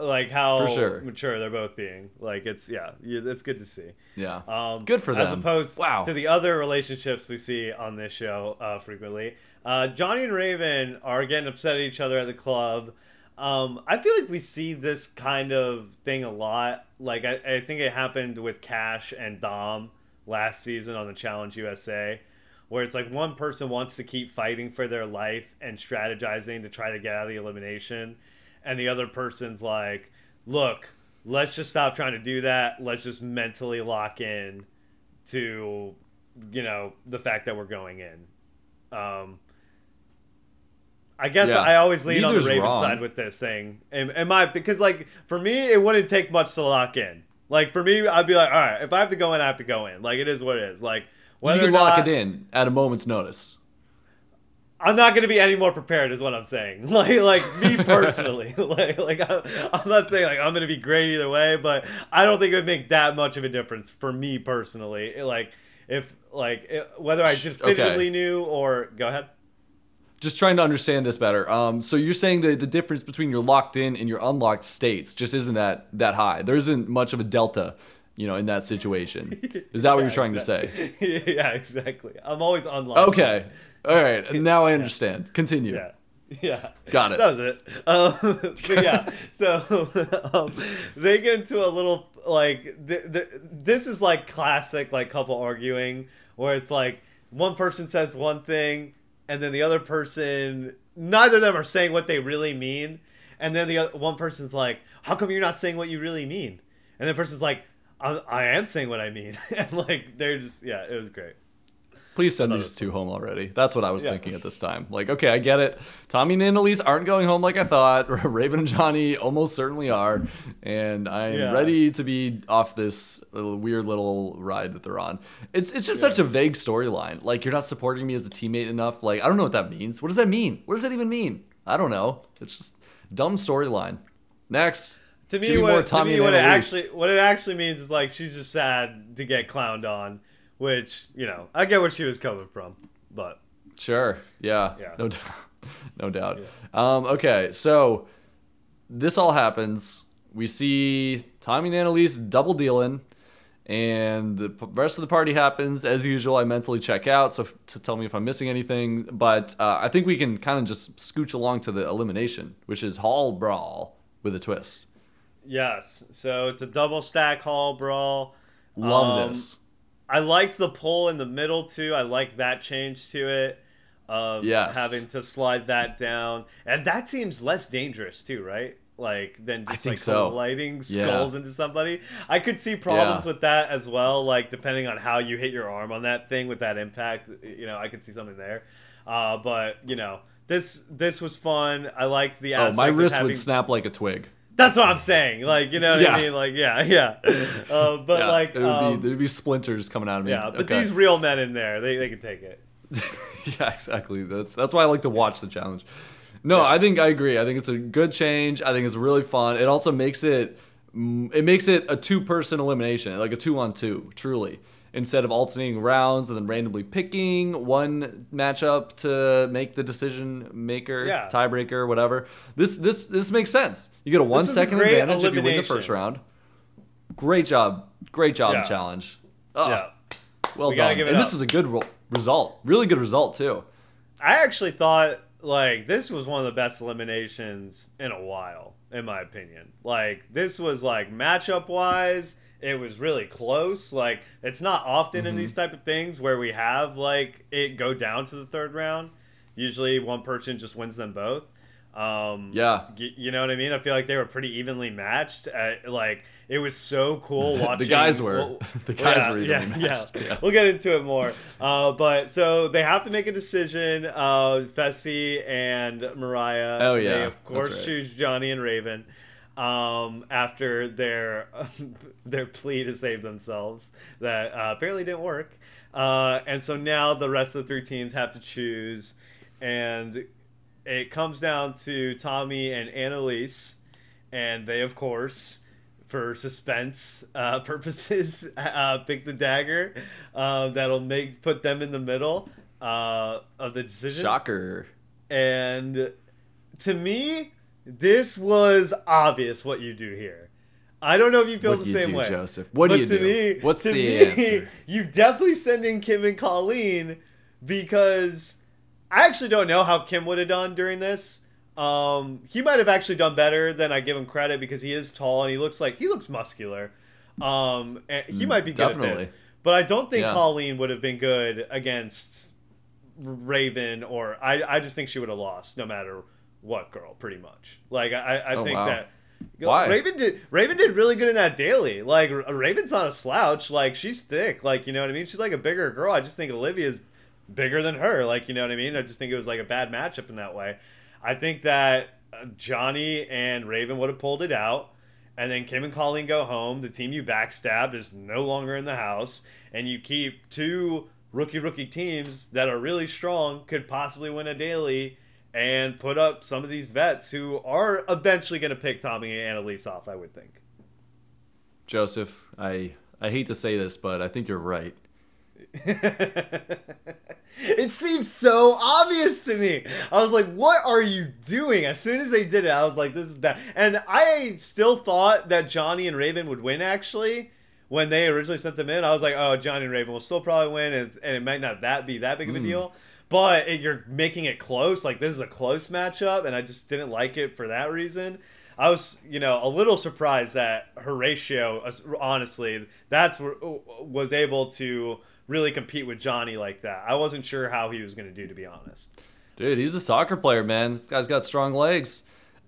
Like how for sure. mature they're both being. Like it's yeah, it's good to see. Yeah, um, good for them. As opposed wow. to the other relationships we see on this show uh, frequently. Uh, Johnny and Raven are getting upset at each other at the club. Um, I feel like we see this kind of thing a lot. Like I, I think it happened with Cash and Dom last season on the Challenge USA, where it's like one person wants to keep fighting for their life and strategizing to try to get out of the elimination, and the other person's like, "Look, let's just stop trying to do that. Let's just mentally lock in to, you know, the fact that we're going in." Um, I guess yeah. I always lean Neither's on the Raven wrong. side with this thing. Am, am I because like for me it wouldn't take much to lock in. Like for me, I'd be like, all right, if I have to go in, I have to go in. Like it is what it is. Like whether you can lock not, it in at a moment's notice. I'm not going to be any more prepared, is what I'm saying. Like, like me personally, like, like I'm, I'm not saying like I'm going to be great either way, but I don't think it would make that much of a difference for me personally. Like, if like whether I definitively okay. knew or go ahead just trying to understand this better. Um, so you're saying that the difference between your locked in and your unlocked states just isn't that that high. There isn't much of a delta, you know, in that situation. Is that what you're trying exactly. to say? yeah, exactly. I'm always unlocked. Okay. All right. Now I understand. Yeah. Continue. Yeah. Yeah. Got it. That was it. Um, but yeah, so um, they get into a little like th- th- this is like classic like couple arguing where it's like one person says one thing and then the other person, neither of them are saying what they really mean. And then the other, one person's like, "How come you're not saying what you really mean?" And the person's like, I, I am saying what I mean." and like they're just yeah, it was great. Please send these two home already. That's what I was yeah. thinking at this time. Like, okay, I get it. Tommy and Analyse aren't going home like I thought. Raven and Johnny almost certainly are. And I'm yeah. ready to be off this weird little ride that they're on. It's it's just yeah. such a vague storyline. Like, you're not supporting me as a teammate enough. Like, I don't know what that means. What does that mean? What does that even mean? I don't know. It's just dumb storyline. Next. To me, what, to me what it actually what it actually means is like she's just sad to get clowned on which you know I get where she was coming from, but sure, yeah, yeah. no doubt, no doubt. Yeah. Um, okay, so this all happens. We see Tommy and Analyse double dealing, and the rest of the party happens as usual. I mentally check out, so to tell me if I'm missing anything. But uh, I think we can kind of just scooch along to the elimination, which is Hall Brawl with a twist. Yes, so it's a double stack Hall Brawl. Love um, this. I liked the pull in the middle too. I like that change to it. Of yes. having to slide that down. And that seems less dangerous too, right? Like than just like so. lighting skulls yeah. into somebody. I could see problems yeah. with that as well, like depending on how you hit your arm on that thing with that impact. You know, I could see something there. Uh, but you know, this this was fun. I liked the. Oh, my wrist having... would snap like a twig. That's what I'm saying. Like, you know what yeah. I mean? Like, yeah, yeah. Uh, but yeah, like, um, be, there'd be splinters coming out of me. Yeah, but okay. these real men in there, they, they can take it. yeah, exactly. That's that's why I like to watch the challenge. No, yeah. I think I agree. I think it's a good change. I think it's really fun. It also makes it mm, it makes it a two person elimination, like a two on two, truly. Instead of alternating rounds and then randomly picking one matchup to make the decision maker, Yeah. tiebreaker, whatever. This this this makes sense. You get a one was a advantage if you win the first round. Great job, great job Yeah. challenge. Oh, Yeah. well We done. and up. this is a good ro- result, really good result too. I actually thought like this was one of the best eliminations in a while, in my opinion. Like this was like matchup wise, it was really close. Like it's not often Mm-hmm. in these type of things where we have like it go down to the third round. Usually one person just wins them both. Um, Yeah. y- you know what I mean. I feel like they were pretty evenly matched. Uh, like it was so cool watching. The guys were. well, The guys yeah, were yeah, evenly yeah. matched, yeah. We'll get into it more. Uh, but so they have to make a decision. Uh, Fessy and Mariah. Oh, yeah, They of course right. choose Johnny and Raven. Um, after their their plea to save themselves that uh, apparently didn't work, uh, and so now the rest of the three teams have to choose, and it comes down to Tommy and Analyse, and they of course for suspense uh, purposes, uh, pick the dagger uh, that'll make put them in the middle uh, of the decision. Shocker. And to me, this was obvious what you do here. I don't know if you feel What the you same do, way, Joseph? What do you to do? Me, What's to the me, answer? You definitely send in Kim and Colleen because I actually don't know how Kim would have done during this. Um, he might have actually done better than I give him credit because he is tall and he looks like he looks muscular. Um, he might be good at definitely. this, but I don't think Yeah. Colleen would have been good against Raven or I. I just think she would have lost no matter what girl, pretty much. Like I, I Oh, think wow. that. Why? Raven did Raven did really good in that daily. Like Raven's not a slouch. Like she's thick. Like you know what I mean. She's like a bigger girl. I just think Olivia's bigger than her. Like you know what I mean. I just think it was like a bad matchup in that way. I think that uh, Johnny and Raven would have pulled it out, and then Kim and Colleen go home. The team you backstabbed is no longer in the house, and you keep two rookie rookie teams that are really strong could possibly win a daily and put up some of these vets who are eventually going to pick Tommy and Analyse off. I would think. Joseph, I I hate to say this, but I think you're right. it seems so obvious to me. I was like, what are you doing? As soon as they did it, I was like, this is bad. And I still thought that Johnny and Raven would win, actually. When they originally sent them in, I was like, oh, Johnny and Raven will still probably win, and, and it might not that be that big of a hmm. deal. But you're making it close. Like, this is a close matchup, and I just didn't like it for that reason. I was, you know, a little surprised that Horatio, honestly, that's was able to really compete with Johnny like that. I wasn't sure how he was going to do, to be honest. Dude, he's a soccer player, man. This guy's got strong legs.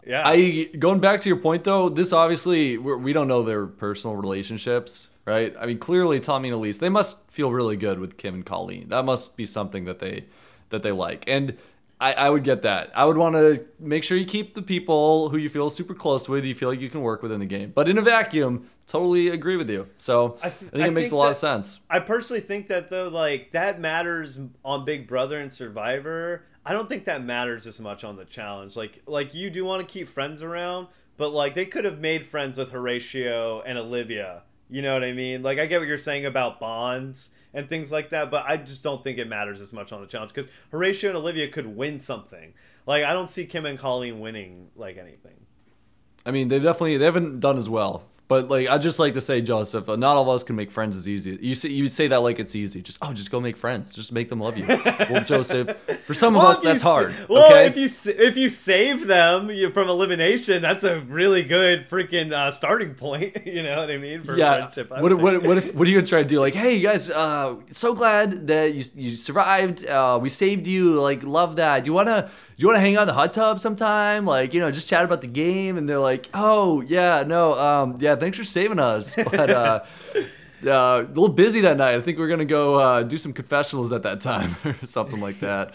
Yeah, I going back to your point though. This obviously we're, we don't know their personal relationships, right? I mean, clearly Tommy and Elise they must feel really good with Kim and Colleen. That must be something that they that they like, and I, I would get that. I would want to make sure you keep the people who you feel super close with, you feel like you can work with in the game. But in a vacuum, totally agree with you. So I, I think th- it makes think a lot that- of sense. I personally think that though, like that matters on Big Brother and Survivor. I don't think that matters as much on the challenge. Like, like you do want to keep friends around, but like they could have made friends with Horatio and Olivia. You know what I mean? Like, I get what you're saying about bonds and things like that, but I just don't think it matters as much on the challenge because Horatio and Olivia could win something. Like, I don't see Kim and Colleen winning like anything. I mean, they've definitely they haven't done as well. But like, I just like to say, Joseph, uh, not all of us can make friends as easy. You say you say that like it's easy. Just oh, just go make friends. Just make them love you. well, Joseph, for some of us, that's hard. Well, okay? if you if you save them you, from elimination, that's a really good freaking uh, starting point. You know what I mean? For yeah. friendship. What, what, what if what are you gonna try to do? Like, hey, you guys, uh, so glad that you you survived. Uh, we saved you. Like, love that. Do you wanna do you wanna hang out in the hot tub sometime? Like, you know, just chat about the game. And they're like, oh yeah, no, um, yeah, thanks for saving us. But uh, uh, a little busy that night. I think we're gonna go uh, do some confessionals at that time or something like that.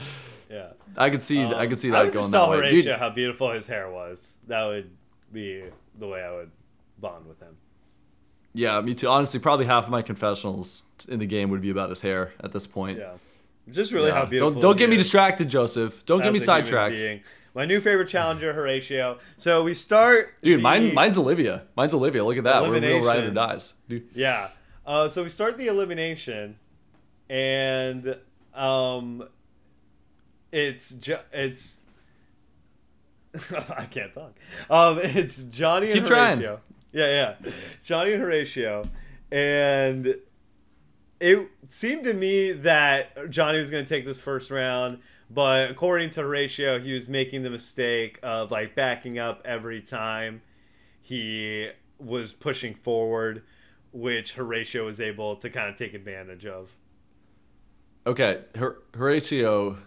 yeah. I could see I could see I that would going just that tell way. Horatio Dude, how beautiful his hair was. That would be the way I would bond with him. yeah, me too. Honestly, probably half of my confessionals in the game would be about his hair at this point. Yeah. Just really Yeah. how beautiful. Don't don't get me distracted, Joseph. Don't get me as a human sidetracked. My new favorite challenger, Horatio. So we start. Dude, mine mine's Olivia. Mine's Olivia. Look at that. We're real ride or dies. Dude. Yeah. Uh, so we start the elimination, and um, it's ju- it's. I can't talk. Um, it's Johnny and Keep trying. Yeah, yeah, Johnny and Horatio, and it seemed to me that Johnny was going to take this first round, but according to Horatio, he was making the mistake of like backing up every time he was pushing forward, which Horatio was able to kind of take advantage of. Okay, Hor- Horatio,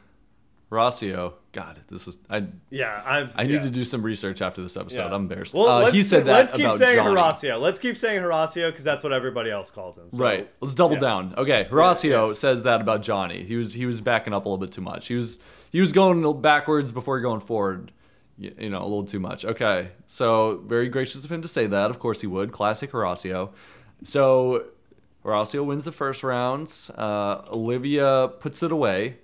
Horacio. God, this is I. Yeah, I'm. I need yeah. to do some research after this episode. Yeah. I'm embarrassed. Well, uh, let's, he said that let's keep saying Johnny. Horatio. Let's keep saying Horatio because that's what everybody else calls him. So- Right. Let's double Yeah. down. Okay, Horacio yeah. says that about Johnny. He was he was backing up a little bit too much. He was he was going backwards before going forward. You know, a little too much. Okay, so very gracious of him to say that. Of course he would. Classic Horacio. So Horacio wins the first round. Uh, Olivia puts it away.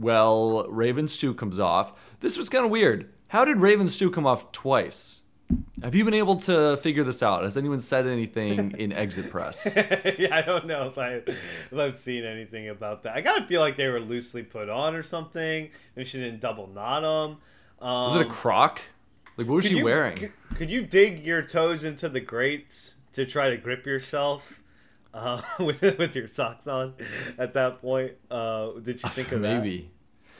Well, Raven Stew comes off. This was kind of weird. How did Raven Stew come off twice? Have you been able to figure this out? Has anyone said anything in exit press? yeah, I don't know if I if I've seen anything about that. I gotta feel like they were loosely put on or something. Maybe she didn't double knot them. Um, Was it a croc? Like, what was she you- wearing? Could, could you dig your toes into the grates to try to grip yourself uh, with with your socks on at that point? Uh, did you think of maybe. that?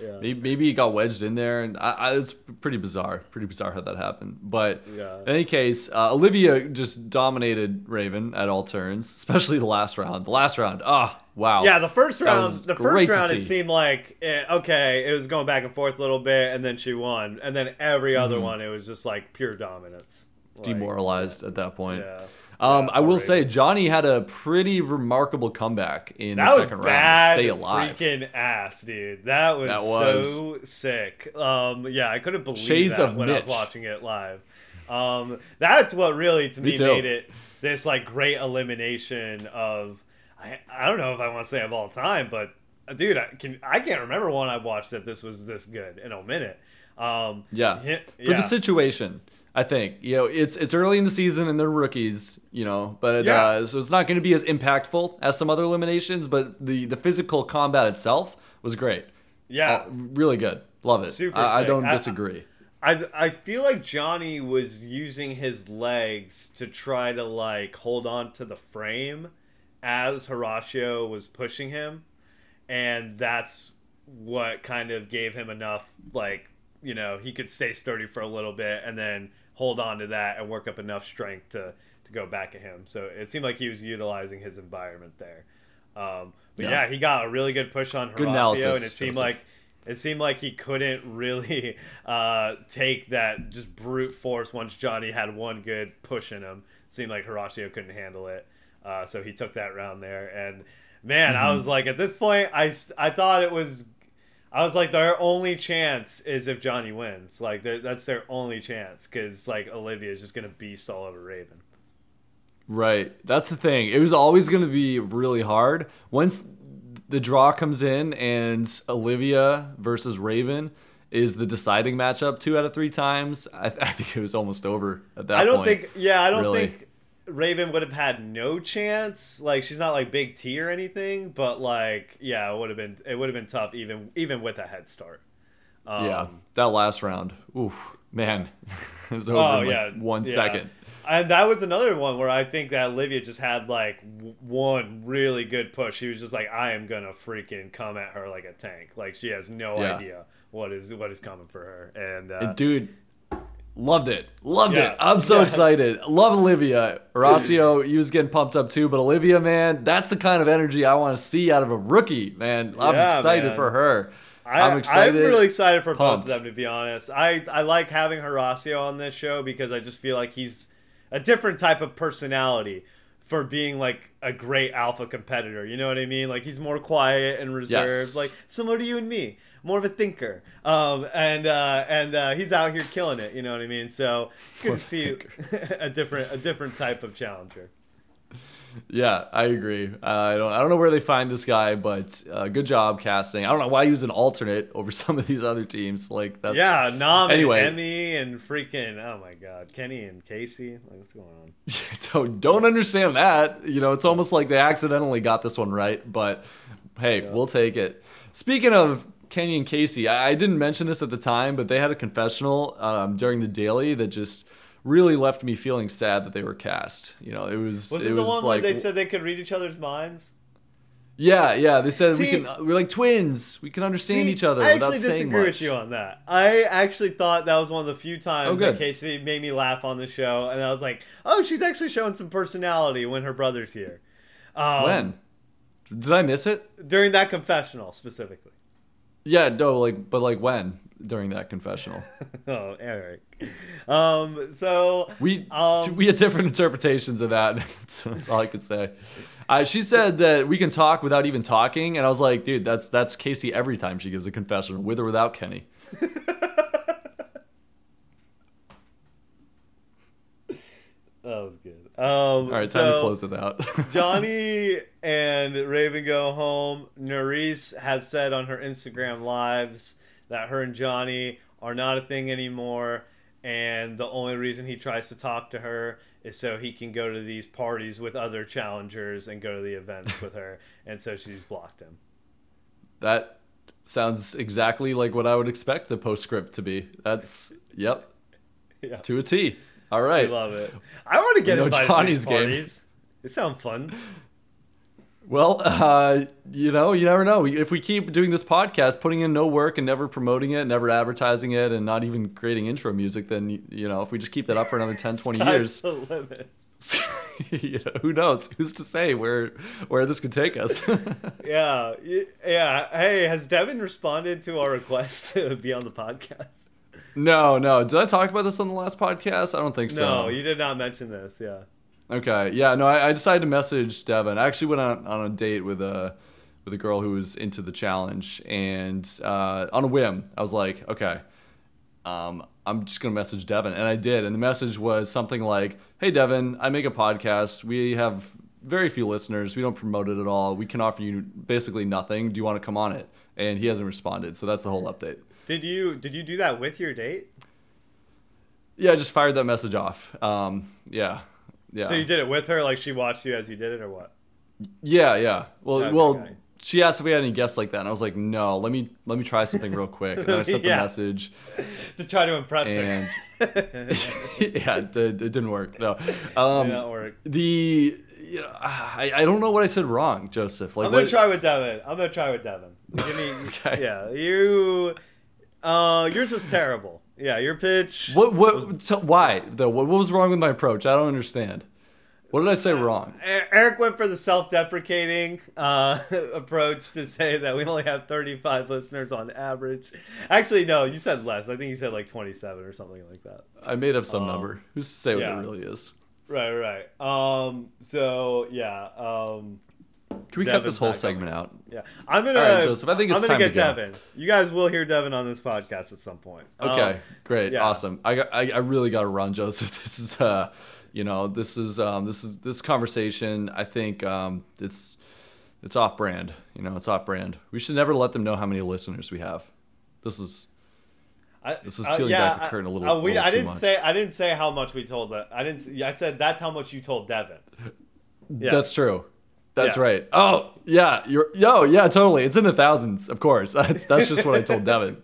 Yeah. maybe. Maybe it got wedged in there, and I, I, it's pretty bizarre. Pretty bizarre how that happened. But Yeah. in any case, uh, Olivia just dominated Raven at all turns, especially the last round. The last round, ah, wow. Yeah, the first round, the first round, it seemed like eh, okay, it was going back and forth a little bit, and then she won, and then every other Mm-hmm. one, it was just like pure dominance. Like, demoralized at that point. Yeah. Um, Yeah, I will say Johnny had a pretty remarkable comeback in That the was second round stay alive. freaking ass, dude. That was, That was. so sick. Um, yeah, I couldn't believe Shades that when I was watching it live. Um, that's what really to Me me, made it this like great elimination of. I, I don't know if I want to say of all time, but uh, dude, I can I can't remember one I've watched that this was this good in a minute. Um, Yeah. hi- For the situation, I think you know it's it's early in the season and they're rookies, you know, but Yeah. uh, so it's not going to be as impactful as some other eliminations. But the the physical combat itself was great. yeah. Uh, really good. Love it. Super I, I don't I- disagree. I I feel like Johnny was using his legs to try to like hold on to the frame as Horatio was pushing him, and that's what kind of gave him enough like you know he could stay sturdy for a little bit and then hold on to that and work up enough strength to to go back at him. So it seemed like he was utilizing his environment there. Um, but Yeah. yeah. he got a really good push on Good Horatio, analysis, and it seemed Joseph. like it seemed like he couldn't really uh, take that just brute force once Johnny had one good push in him. It seemed like Horatio couldn't handle it, uh, so he took that round there. And man, Mm-hmm. I was like, at this point, I I thought it was. I was like, their only chance is if Johnny wins. Like, that's their only chance because like Olivia is just gonna beast all over Raven. Right. That's the thing. It was always going to be really hard. Once the draw comes in and Olivia versus Raven is the deciding matchup two out of three times, I, I think it was almost over at that point. I don't point. think. Yeah, I don't really. think Raven would have had no chance. Like she's not like Big T or anything, but like yeah, it would have been it would have been tough even even with a head start. Um, yeah, that last round. Oof, man. it was over Oh in like yeah, one yeah. second. And that was another one where I think that Olivia just had like w- one really good push. She was just like, I am gonna freaking come at her like a tank. Like she has no Yeah. idea what is what is coming for her. And, uh, And dude, loved it. Loved Yeah. it. I'm so Yeah. excited. Love Olivia. Horacio, you was getting pumped up too, but Olivia, man, that's the kind of energy I want to see out of a rookie, man. I'm Yeah, excited man. for her. I, I'm excited. I'm really excited for both of them, to be honest. I, I like having Horacio on this show because I just feel like he's a different type of personality for being like a great alpha competitor. You know what I mean? Like he's more quiet and reserved, Yes. like similar to you and me, more of a thinker. Um, and uh, and uh, he's out here killing it. You know what I mean? So it's good More to see a different a different type of challenger. Yeah, I agree. Uh, I don't. I don't know where they find this guy, but uh, good job casting. I don't know why he was an alternate over some of these other teams. Like that's Yeah, Nam Anyway. and Emmy and freaking oh my god, Kenny and Casey. Like what's going on? don't don't understand that. You know, it's almost like they accidentally got this one right, but hey, we'll take it. Speaking of Kenny and Casey, I, I didn't mention this at the time, but they had a confessional um, during the daily that just really left me feeling sad that they were cast. You know, it was Was it, it the was one like where they said they could read each other's minds? yeah, yeah. They said See- we can we're like twins. We can understand See, each other. I actually disagree with you on that. I actually thought that was one of the few times Oh, that. Casey made me laugh on the show, and I was like, "Oh, she's actually showing some personality when her brother's here." Um, When did I miss it? during that confessional specifically. Yeah, no, like, but like when during that confessional? oh, Eric. Um, so We Um, we had different interpretations of that. that's, that's all I could say. Uh, she said that we can talk without even talking, and I was like, dude, that's that's Casey every time she gives a confessional, with or without Kenny. that was good. Um, All right, time so, to close it out. Johnny and Raven go home. Nurys has said on her Instagram lives that her and Johnny are not a thing anymore, and the only reason he tries to talk to her is so he can go to these parties with other challengers and go to the events with her, and so she's blocked him. that sounds exactly like what I would expect the postscript to be. That's yep, Yeah, to a T. All I love it. I want to get You know invited Johnny's to game. these parties. They sound fun. Well, uh, you know, you never know. If we keep doing this podcast, putting in no work and never promoting it, never advertising it, and not even creating intro music, then, you- you know, if we just keep that up for another 10, 20 years, you know, who knows? Who's to say where where this could take us? Yeah, yeah. Hey, has Devin responded to our request to be on the podcast? No, no. Did I talk about this on the last podcast? I don't think so. No, you did not mention this. Yeah. Okay, yeah, no, I, I decided to message Devin. I actually went on, on a date with a with a girl who was into the challenge, and uh, on a whim, I was like, okay, um, I'm just gonna message Devin, and I did. And the message was something like, "Hey, Devin, I make a podcast. We have very few listeners. We don't promote it at all. We can offer you basically nothing. Do you want to come on it?" And he hasn't responded, so that's the whole update. Did you did you do that with your date? Yeah, I just fired that message off. Um, yeah, yeah. So you did it with her, like she watched you as you did it, or what? Yeah, yeah. Well, Okay. well, she asked if we had any guests like that, and I was like, no. Let me let me try something real quick. And then I sent the message, To try to impress and her. yeah, it, it didn't work. No, um, Did not work. the you know, I I don't know what I said wrong, Joseph. Like, I'm gonna what, try with Devin. I'm gonna try with Devin. Give me, Okay. Yeah, you. Uh, yours was terrible. Yeah, your pitch. what what so why though? What, what was wrong with my approach? I don't understand. What did I say wrong? E- Eric went for the self-deprecating uh, approach to say that we only have 35 listeners on average. Actually, no, you said less. I think you said like 27 or something like that. I made up some Um, number. Who's to say what yeah. it really is? Right, right. Um, so yeah, um, Can we cut this whole segment out? yeah. I'm gonna, All right, Joseph, I think it's I'm gonna time to get go. Devin. You guys will hear Devin on this podcast at some point. Okay, Um, great, yeah. awesome. I got, I, I really got to run, Joseph. This is, uh, you know, this is, um, this is this conversation. I think um, it's, it's off brand. You know, it's off brand. We should never let them know how many listeners we have. This is, I, This is uh, peeling yeah, back the curtain a little- I, we, little I didn't much. say I didn't say how much we told that. I didn't. yeah, I said that's how much you told Devin. Yeah. that's true. That's Yeah. right. Oh yeah, you're, yo, yeah, totally. It's in the thousands, of course. That's, that's just what I told Devin.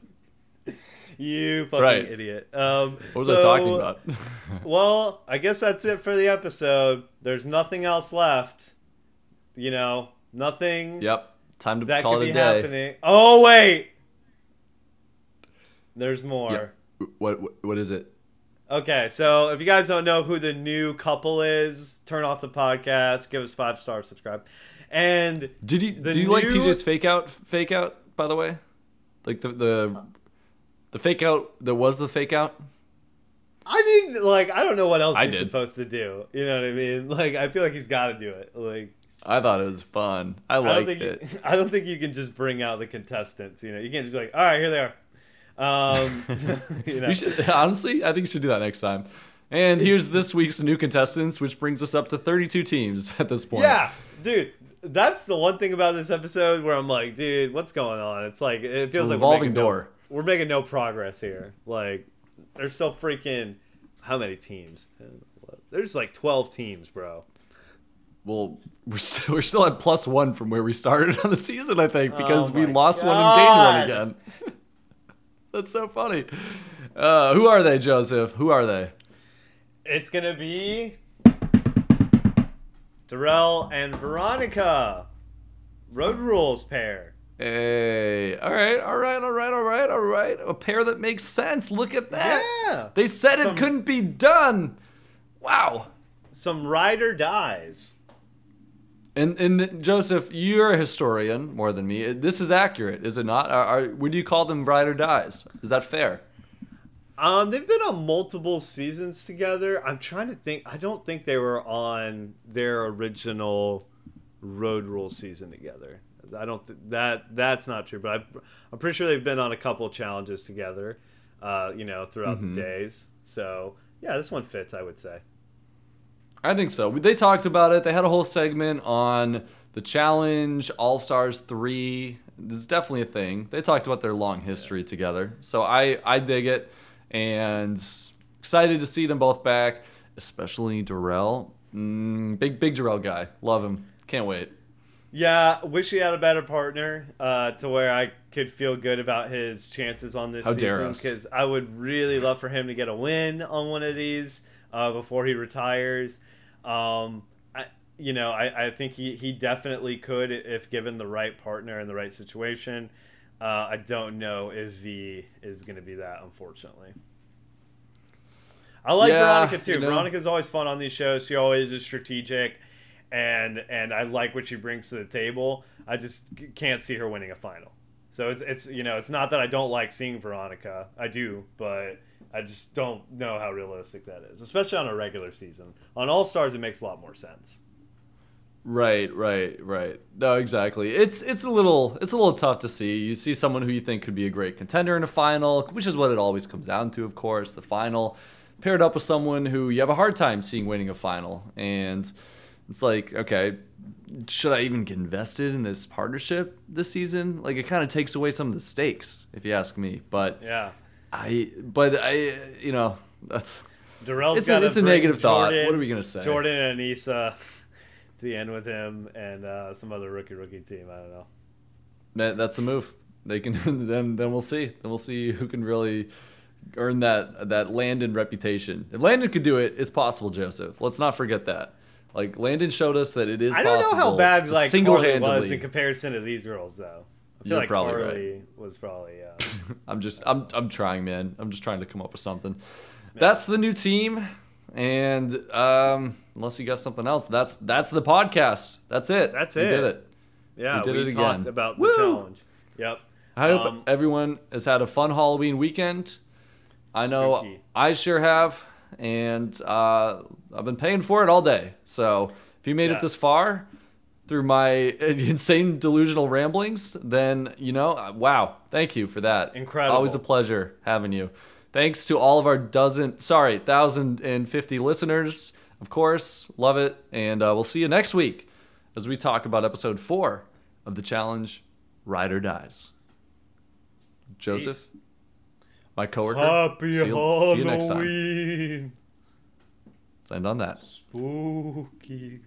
You fucking Right. idiot. Um, What was I talking about? Well, I guess that's it for the episode. There's nothing else left. You know, nothing yep, time to that call could it be a day. happening. Oh wait, there's more. Yeah. What, what, what is it? Okay, so if you guys don't know who the new couple is, turn off the podcast, give us five stars, subscribe, and Did you The do you like new- TJ's fake out fake out by the way? Like the the the fake out that was the fake out? I mean, like, I don't know what else I he's did. supposed to do. You know what I mean? Like, I feel like he's got to do it. Like, I thought it was fun. I I don't liked think it. You, I don't think you can just bring out the contestants. You know, you can't just be like, all right, here they are. Um, you know, should honestly, I think we should do that next time. And here's this week's new contestants, which brings us up to 32 teams at this point. Yeah, dude. That's the one thing about this episode where I'm like, dude, what's going on? It's like it feels like we're revolving making door. No, we're making no progress here. Like, there's still freaking how many teams? There's like 12 teams, bro. Well, we're still, we're still at plus one from where we started on the season, I think, because Oh we lost one and God. gained one again. That's so funny. Uh, who are they, Joseph? Who are they? It's gonna be Darrell and Veronica. Road rules pair. Hey, all right, all right, all right, all right, all right. A pair that makes sense. Look at that. Yeah. They said Some- it couldn't be done. Wow. Some rider dies. And and Joseph, you're a historian more than me. This is accurate, is it not? Are, are, would you call them ride or dies? Is that fair? Um, they've been on multiple seasons together. I'm trying to think. I don't think they were on their original Road Rule season together. I don't th- that that's not true, but I, I'm pretty sure they've been on a couple challenges together. Uh, you know, throughout the days. So yeah, this one fits. I would say. I think so. They talked about it. They had a whole segment on the challenge, All Stars 3. This is definitely a thing. They talked about their long history together. So I, I dig it and excited to see them both back, especially Darrell. Mm, big, big Darrell guy. Love him. Can't wait. Yeah, wish he had a better partner uh, to where I could feel good about his chances on this How season. Because I would really love for him to get a win on one of these uh, before he retires. Um, I, you know, I, I think he, he definitely could if given the right partner and the right situation. Uh, I don't know if V is going to be that, unfortunately. I like Yeah, Veronica too. you know. Veronica's always fun on these shows. She always is strategic, and and I like what she brings to the table. I just can't see her winning a final. So it's it's you know it's not that I don't like seeing Veronica. I do, but I just don't know how realistic that is, especially on a regular season. On All Stars, it makes a lot more sense. Right, right, right. No, exactly. It's it's a little it's a little tough to see. You see someone who you think could be a great contender in a final, which is what it always comes down to, of course, the final, paired up with someone who you have a hard time seeing winning a final. And it's like, okay, should I even get invested in this partnership this season? Like it kind of takes away some of the stakes, if you ask me. But Yeah, I but I you know, that's Darrell's It's a- it's a negative thought. What are we gonna say? Jordan and Aneesa to the end with him and uh, some other rookie rookie team. I don't know. That, that's the move. They can then then we'll see. Then we'll see who can really earn that that Landon reputation. If Landon could do it, it's possible, Joseph. Let's not forget that. Like Landon showed us that it is I don't know how bad like Carly was in comparison to these girls, though. You're like probably Carly was probably uh, I'm just I'm I'm trying, man. I'm just trying to come up with something. That's the new team. And um, unless you got something else, that's that's the podcast. That's it. That's it. We it. did it. yeah. We We, did it talked again. about the Woo! challenge. Yep. I hope Um, everyone has had a fun Halloween weekend. I know Spooky. I sure have, and uh, I've been paying for it all day. So if you made it this far through my insane delusional ramblings, then you know, uh, wow, thank you for that. Incredible. Always a pleasure having you. Thanks to all of our dozen, sorry, thousand and fifty listeners. Of course, love it, and uh, we'll see you next week as we talk about episode four of the challenge, Ride or Dies. Joseph, Peace. my coworker. Happy see you, see you next time. Halloween. Let's end on that. Spooky.